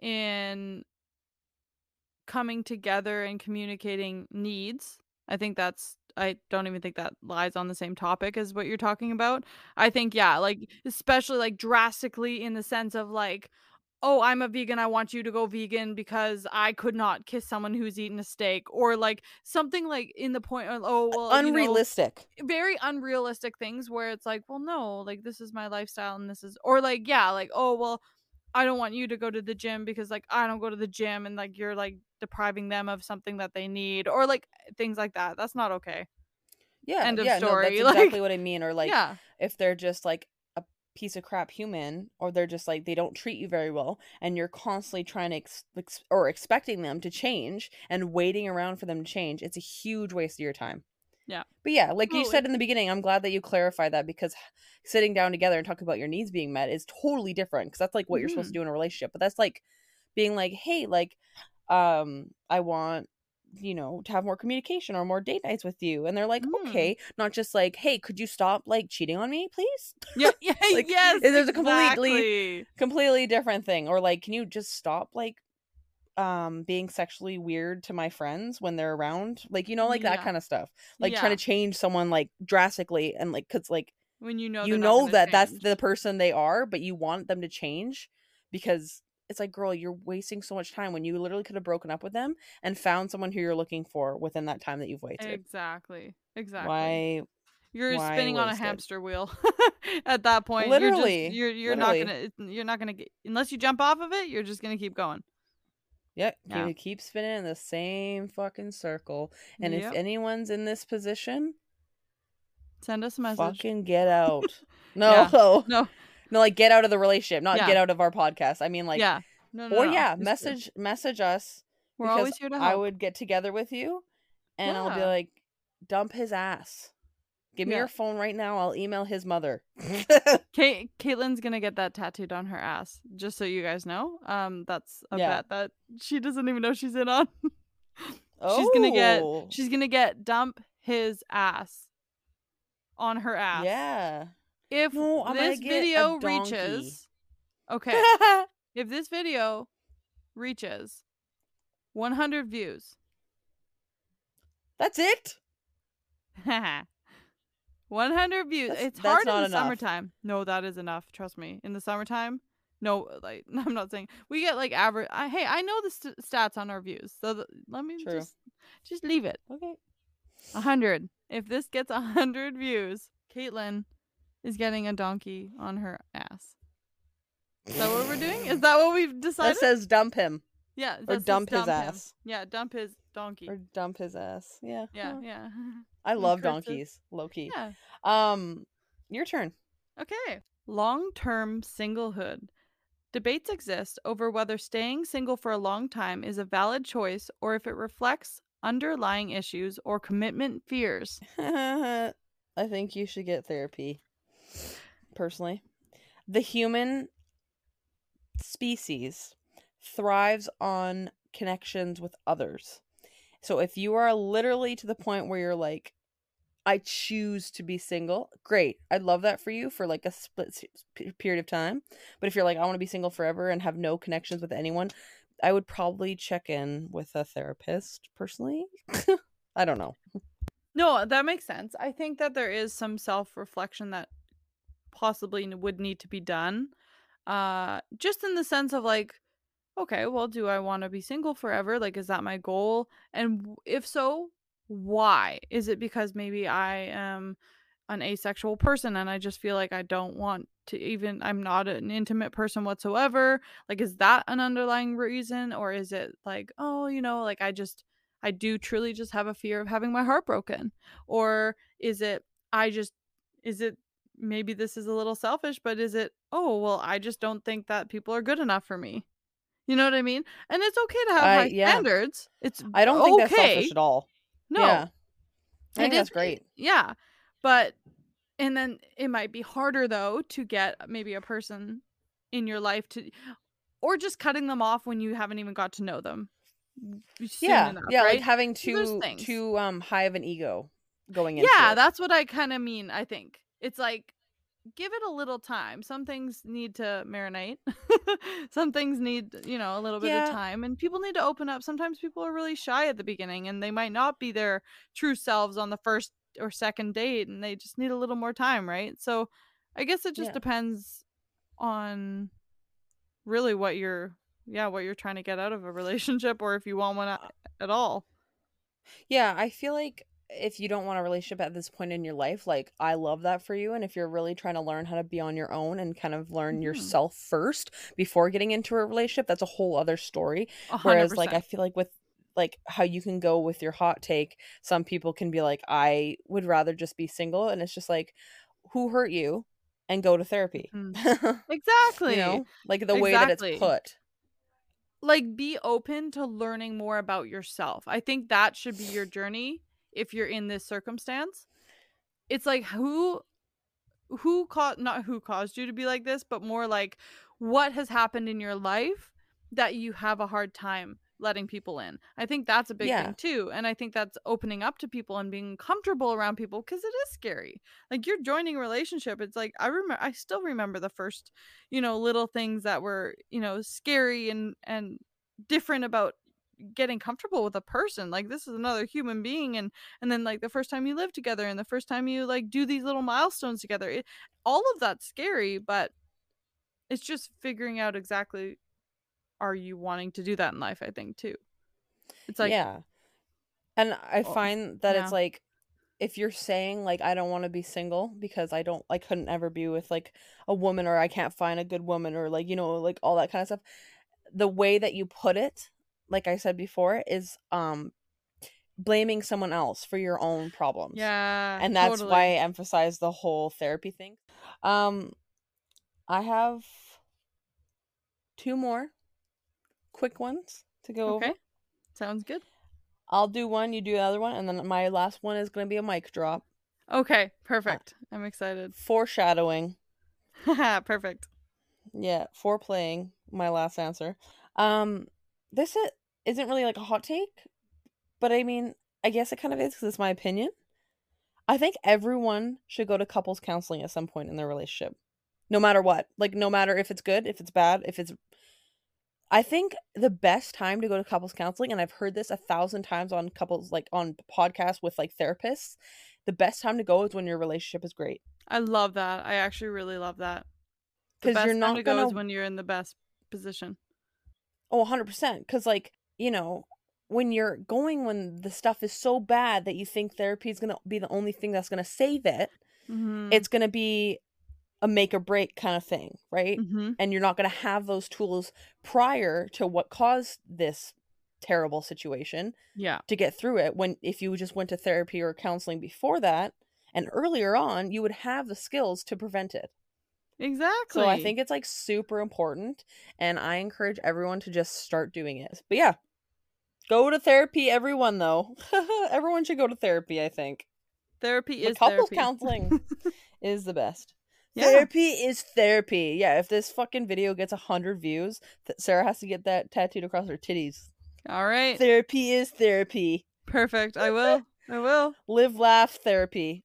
in coming together and communicating needs. I think that's I don't even think that lies on the same topic as what you're talking about. I think yeah, like especially like drastically in the sense of like oh, I'm a vegan. I want you to go vegan because I could not kiss someone who's eaten a steak or like something like in the point of oh, well, you know,
Unrealistic.
very unrealistic things where it's like, well, no, like this is my lifestyle and this is, or like, yeah, like, oh, well, I don't want you to go to the gym because like I don't go to the gym and like you're like depriving them of something that they need or like things like that. That's not okay.
Yeah.
End of
yeah, No,
story,
that's
like-
exactly what I mean. Or like
yeah.
if they're just like piece of crap human or they're just like they don't treat you very well and you're constantly trying to ex- ex- or expecting them to change and waiting around for them to change, it's a huge waste of your time.
Yeah.
But yeah, like you said in the beginning, I'm glad that you clarified that because sitting down together and talking about your needs being met is totally different because that's like what you're supposed to do in a relationship. But that's like being like, hey, like, um, I want you know to have more communication or more date nights with you and they're like
Mm.
okay not just like hey could you stop like cheating on me please
Yeah. yeah
Like,
yes.
there's a completely- completely different thing or like can you just stop like um being sexually weird to my friends when they're around like you know like that kind of stuff like trying to change someone like drastically and like cuz like
when you know
you know that that's the person they are, but you want them to change because it's like, girl, you're wasting so much time when you literally could have broken up with them and found someone who you're looking for within that time that you've waited.
exactly exactly.
Why?
You're
why
spinning on a hamster wheel at that point.
Literally,
you're just, you're you're
literally.
not gonna you're not gonna get unless you jump off of it. You're just gonna keep going.
Yep,
Yeah.
you keep spinning in the same fucking circle. And
Yep.
if anyone's in this position,
Send us a message.
fucking get out.
Yeah.
No,
No.
like get out of the relationship, not
Yeah.
get out of our podcast. I mean, like,
yeah. No, no,
or
no.
yeah, message message us
We're always here to help.
I would get together with you and I'll be like, dump his ass. Give me
Yeah.
your phone right now. I'll email his mother.
Kate Caitlan's gonna get that tattooed on her ass, just so you guys know. Um, that's a
Yeah.
bet that she doesn't even know she's in on. She's gonna get
Oh,
she's gonna get dump his ass on her ass.
Yeah.
If
No,
this video reaches okay, if this video reaches 100 views,
That's it.
100 views.
That's-
it's
that's
hard
not
in the
enough.
summertime. No, that is enough. Trust me. In the summertime, no, like I'm not saying we get like average. I, hey, I know the st- stats on our views, so the, let me
True.
just just leave it.
Okay.
100. If this gets 100 views, Caitlan is getting a donkey on her ass. Is that what we're doing? Is that what we've decided?
That says dump him
yeah.
or
says
dump his
him.
ass
Yeah, dump his donkey.
or dump his ass. Yeah.
yeah, yeah.
I love donkeys. Low key.
yeah.
Um, your turn.
Okay. Long term singlehood. Debates exist over whether staying single for a long time is a valid choice or if it reflects underlying issues or commitment fears.
I think you should get therapy. Personally, the human species thrives on connections with others. So if you are literally to the point where you're like, I choose to be single, great. I'd love that for you for like a split period of time. But if you're like, I want to be single forever and have no connections with anyone, I would probably check in with a therapist personally. I don't know.
No, that makes sense. I think that there is some self reflection that possibly would need to be done. Uh, just in the sense of like, okay, well, do I want to be single forever? Like, is that my goal? And if so, why? Is it because maybe I am an asexual person and I just feel like I don't want to even, I'm not an intimate person whatsoever? Like, is that an underlying reason? Or is it like, oh, you know, like I just, I do truly just have a fear of having my heart broken? Or is it, I just, is it, maybe this is a little selfish, but is it, oh, well, I just don't think that people are good enough for me? You know what I mean? And it's okay to have
I-
high
yeah.
standards. It's
I don't think that's selfish at all.
No,
Yeah. I think
It
that's
is-
great.
Yeah. But and then it might be harder though to get maybe a person in your life to or just cutting them off when you haven't even got to know them.
yeah,
enough,
yeah,
right?
like having too too um high of an ego going into
yeah, that's what I kind of mean, I think. It's like give it a little time. Some things need to marinate. Some things need, you know, a little bit
Yeah.
of time and people need to open up. Sometimes people are really shy at the beginning and they might not be their true selves on the first or second date and they just need a little more time, right? So I guess it just
Yeah.
depends on really what you're yeah, what you're trying to get out of a relationship or if you want one at all.
Yeah, I feel like if you don't want a relationship at this point in your life, like I love that for you. And if you're really trying to learn how to be on your own and kind of learn
Mhm.
yourself first before getting into a relationship, that's a whole other story.
A
Whereas, like, I feel like with like how you can go with your hot take, some people can be like, I would rather just be single. And it's just like, who hurt you? And go to therapy.
Exactly.
you know, like the way that it's put.
like be open to learning more about yourself. I think that should be your journey if you're in this circumstance. It's like who who caused not who caused you to be like this, but more like what has happened in your life that you have a hard time letting people in. I think that's a big
Yeah.
thing too. And I think that's opening up to people and being comfortable around people because it is scary. Like you're joining a relationship. It's like I remember I still remember the first, you know, little things that were, you know, scary and and different about getting comfortable with a person. Like this is another human being and and then like the first time you live together and the first time you like do these little milestones together. It, all of that's scary, but it's just figuring out exactly are you wanting to do that in life, I think too. It's like
yeah. And I
Oh,
find that
yeah.
it's like if you're saying like I don't want to be single because I don't I couldn't ever be with like a woman or I can't find a good woman or like you know like all that kind of stuff the way that you put it like I said before is um blaming someone else for your own problems.
yeah.
and that's
totally.
why I emphasize the whole therapy thing. Um, I have two more quick ones to go
Okay.
over.
Sounds good.
I'll do one, you do the other one, and then my last one is going to be a mic drop.
Okay, perfect. I'm excited.
Foreshadowing.
perfect.
Yeah, foreplaying. My last answer. Um, this is, isn't really like a hot take, but I mean, I guess it kind of is because it's my opinion. I think everyone should go to couples counseling at some point in their relationship, no matter what. Like, no matter if it's good, if it's bad, if it's. I think the best time to go to couples counseling, and I've heard this a thousand times on couples, like on podcasts with like therapists, the best time to go is when your relationship is great.
I love that. I actually really love that.
Because you're not
to go
gonna
is when you're in the best position.
Oh, 100%. Because, like, you know, when you're going when the stuff is so bad that you think therapy is going to be the only thing that's going to save it,
Mm-hmm.
it's going to be a make or break kind of thing, right?
mm-hmm.
And you're not going to have those tools prior to what caused this terrible situation
yeah.
to get through it. When if you just went to therapy or counseling before that and earlier on, you would have the skills to prevent it.
Exactly.
So I think it's like super important and I encourage everyone to just start doing it. But yeah. Go to therapy everyone though. everyone should go to therapy, I think.
therapy
But
is
couples
therapy.
counseling is the best.
Yeah.
Therapy is therapy. Yeah, if this fucking video gets 100 views, th- Sarah has to get that tattooed across her titties.
All right.
Therapy is therapy.
Perfect. I will. I will.
Live laugh therapy.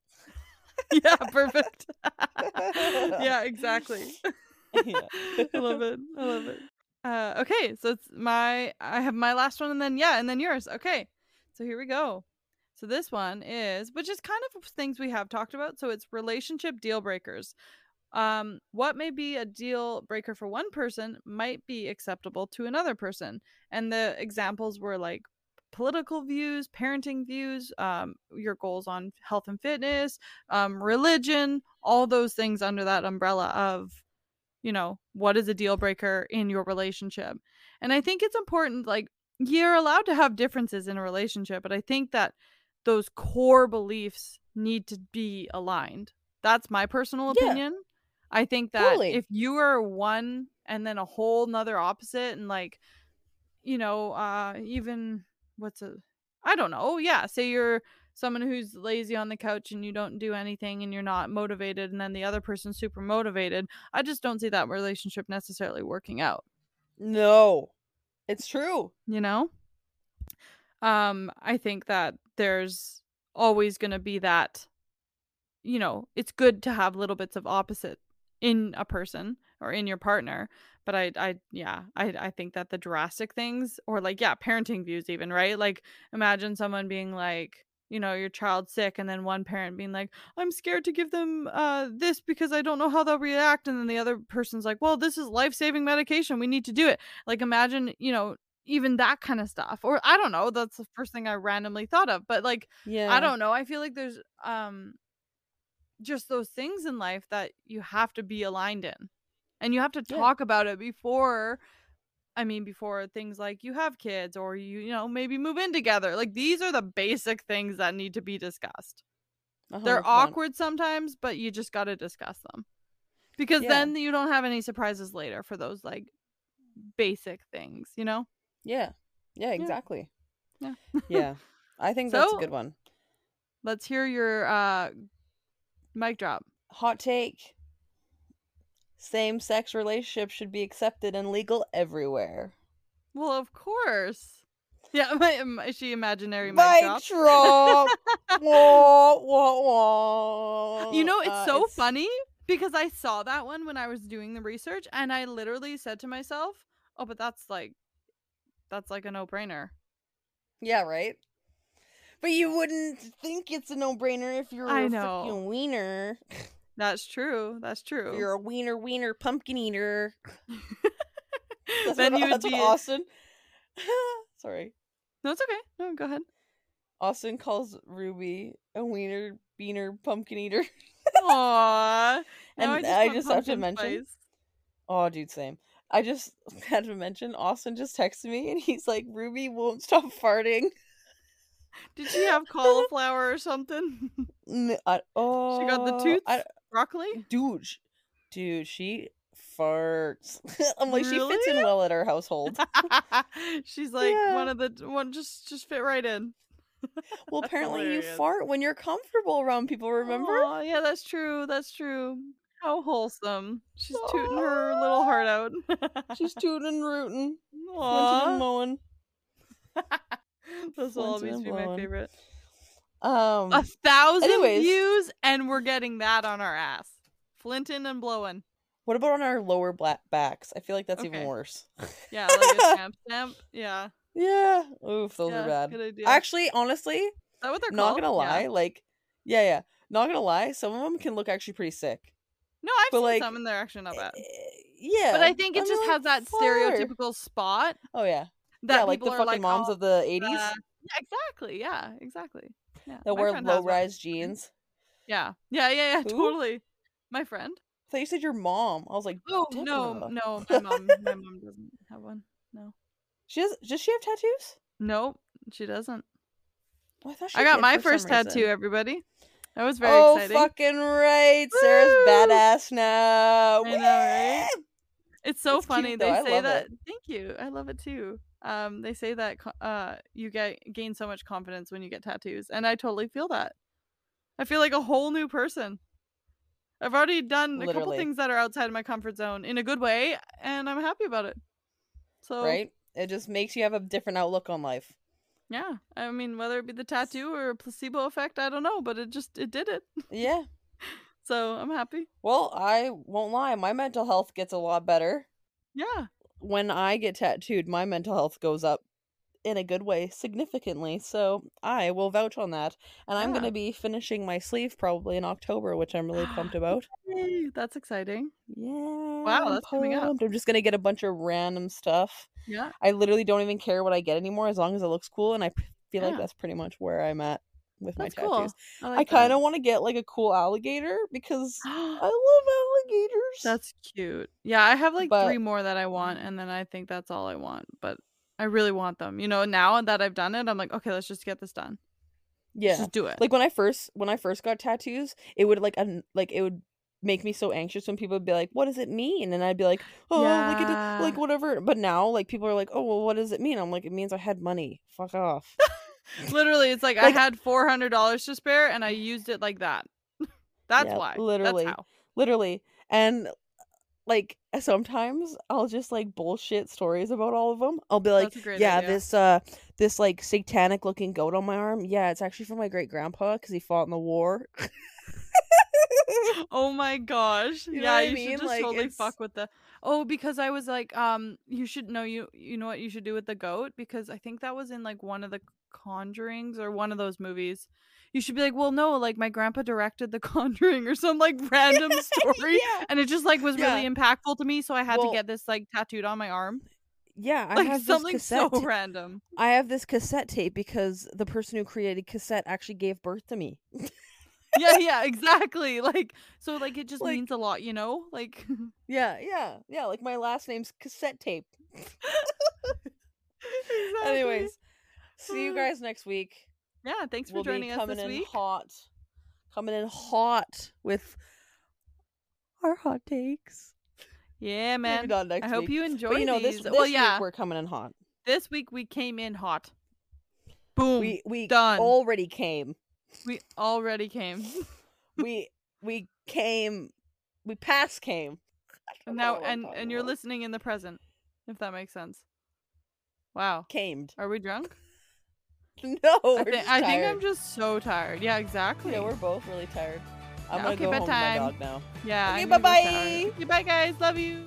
Yeah, perfect. yeah, exactly.
Yeah.
I love it. I love it. Uh, okay, so it's my I have my last one and then yeah, and then yours. Okay. So here we go. So this one is which is kind of things we have talked about. So it's relationship deal breakers. Um, what may be a deal breaker for one person might be acceptable to another person. And the examples were like political views, parenting views, um, your goals on health and fitness, um, religion, all those things under that umbrella of, you know, what is a deal breaker in your relationship. And I think it's important, like, you're allowed to have differences in a relationship, but I think that those core beliefs need to be aligned. That's my personal
Yeah.
opinion. I think that
Totally.
if you are one and then a whole nother opposite and like, you know, uh even what's a I don't know. Yeah, say you're someone who's lazy on the couch and you don't do anything and you're not motivated and then the other person's super motivated. I just don't see that relationship necessarily working out,
No. It's true.
you know? Um I think that there's always going to be that you know, it's good to have little bits of opposite in a person or in your partner but i i yeah i i think that the drastic things or like yeah parenting views even right like imagine someone being like you know your child sick and then one parent being like i'm scared to give them uh this because i don't know how they'll react and then the other person's like well this is life-saving medication we need to do it like imagine you know even that kind of stuff or i don't know that's the first thing i randomly thought of but like
Yeah.
I don't know. I feel like there's um just those things in life that you have to be aligned in. And you have to
Yeah.
talk about it before I mean before things like you have kids or you you know maybe move in together. Like these are the basic things that need to be discussed.
A
They're awkward sometimes, but you just got to discuss them. Because
Yeah.
then you don't have any surprises later for those like basic things, you know?
Yeah. Yeah, exactly.
Yeah.
yeah. I think that's a good one.
Let's hear your uh mic drop.
Hot take. Same sex relationships should be accepted and legal everywhere.
Well, of course. Yeah, my, my she imaginary mic
Mic
drop?
drop. wah, wah, wah.
You know, it's
Uh,
so funny because I saw that one when I was doing the research and I literally said to myself, "Oh, but that's like that's like a no-brainer."
Yeah, right. But you wouldn't think it's a no-brainer if you're
I
a
know.
freaking wiener.
That's true. That's
If
true.
you're a wiener wiener pumpkin eater. That's
then
what,
you would be.
Austin. Sorry.
No, it's okay. No, go ahead.
Austin calls Ruby a wiener beaner pumpkin eater.
Aww.
And I
want
just have to mention-
spice.
Oh, dude, same. I just had to mention Austin just texted me and he's like, Ruby won't stop farting.
Did she have cauliflower or something?
I- oh,
she got the tooth.
I,
Broccoli.
dude, sh- dude, she farts. I'm like, she fits in well at our household.
She's like
Yeah.
one of the one. Just just fit right in.
Well, apparently you fart when you're comfortable around people. Remember?
Aw, yeah, that's true. That's true. How wholesome. She's tooting her little heart out.
She's tooting and rooting, flinching and mowing.
Those will always be my favorite.
Um,
A thousand
anyways.
views, and we're getting that on our ass. Flinting and blowing.
what about on our lower black backs? I feel like that's
Okay.
even worse.
Yeah, like a stamp stamp. Yeah.
yeah. Oof, those
yeah,
are bad.
Good idea.
Actually, honestly,
Is that what they're
not
called?
gonna
Yeah.
lie, like, yeah, yeah, not gonna lie, some of them can look actually pretty sick.
No, I've
but,
seen
like,
some and they're actually not bad.
Eh, Yeah,
But I think it
I'm
just
like,
has that
far.
stereotypical spot
Oh yeah,
that
yeah, like the fucking
like,
moms
"Oh,
of the '80s
uh, yeah, exactly. Yeah, exactly. Yeah.
that wear
has one.
low-rise mm-hmm. jeans.
Yeah. Yeah, yeah, yeah,
Who?
totally. My friend.
Thought you said your mom. I was like,
Oh no,
Deborah.
no, my mom my mom doesn't have one. No.
she does. Does she have tattoos?
No, she doesn't.
Oh, I thought she
I got my first tattoo,
reason.
everybody. That was very
oh,
exciting.
fucking right, Sarah's badass now.
I know, right? It's so
It's
funny.
though.
They say that.
it.
Thank you. I love it too. Um, they say that uh, you get gain so much confidence when you get tattoos, and I totally feel that. I feel like a whole new person. I've already done a couple things that are outside of my comfort zone in a good way, and I'm happy about it. So
Right? It just makes you have a different outlook on life.
yeah, I mean, whether it be the tattoo or a placebo effect, I don't know, but it just it did it.
Yeah.
So I'm happy.
Well, I won't lie. My mental health gets a lot better
Yeah.
when I get tattooed. My mental health goes up in a good way significantly. So I will vouch on that. And I'm going to be finishing my sleeve probably in October, which I'm really pumped about.
Yay, that's exciting.
Yeah.
Wow, that's coming up.
I'm just going to get a bunch of random stuff.
Yeah.
I literally don't even care what I get anymore as long as it looks cool. And I feel like that's pretty much where I'm at with
That's
my
cool.
tattoos.
I,
I
like
kind of want to get like a cool alligator because I love alligators.
That's cute. Yeah, I have like
But-
three more that I mm-hmm. want, and then I think that's all I want. But I really want them. You know, now that I've done it, I'm like, okay, let's just get this done. Let's
yeah.
just do it.
Like when I first when I first got tattoos, it would like un- like it would make me so anxious when people would be like, "What does it mean?" And I'd be like, "Oh, like it, like whatever." But now, like people are like, "Oh, well, what does it mean?" I'm like, "It means I had money. Fuck off."
Literally, it's like, I had four hundred dollars to spare, and I used it like that. That's
Yeah,
why.
literally.
That's how.
Literally, and like sometimes I'll just like bullshit stories about all of them. I'll be like,
That's a great
"Yeah,
idea.
this uh, this like satanic looking goat on my arm. Yeah, it's actually from my great grandpa because he fought in the war."
Oh my gosh.
You
yeah,
what I
you
mean?
should just
Like,
totally
it's-
fuck with the Oh, because I was like, um, you should know you you know what you should do with the goat? Because I think that was in like one of the conjurings or one of those movies. You should be like, well no, like my grandpa directed the conjuring or some like random story.
yeah.
And it just like was really impactful to me, so I had
Well,
to get this like tattooed on my arm.
Yeah, I
Like
have this
something so
cassette. ta-
random.
I have this cassette tape because the person who created cassette actually gave birth to me.
yeah, yeah, exactly. Like so like it just
Like-
means a lot, you know? Like
Yeah, yeah, yeah. Like my last name's cassette tape.
Exactly.
Anyways, see you uh, guys next week.
Yeah, thanks for
we'll
joining us
coming
this
in
week.
hot, coming in hot with our hot takes.
Yeah, man. I hope you enjoy
But you know, this,
these.
this
well,
week
yeah,
we're coming in hot.
this week we came in hot. Boom.
We we
done.
already came.
we already came.
We we came. We past came.
And now and and you're listening in the present, if that makes sense. Wow.
Camed.
Are we drunk?
No, we're
I,
just
I think. I'm just so tired. Yeah, exactly.
Yeah, we're both really tired. I'm
Yeah,
gonna
okay,
go home with my
bedtime.
dog now.
Yeah.
Okay,
I'm gonna go
bye-bye.
shower. Okay, bye guys. Love you.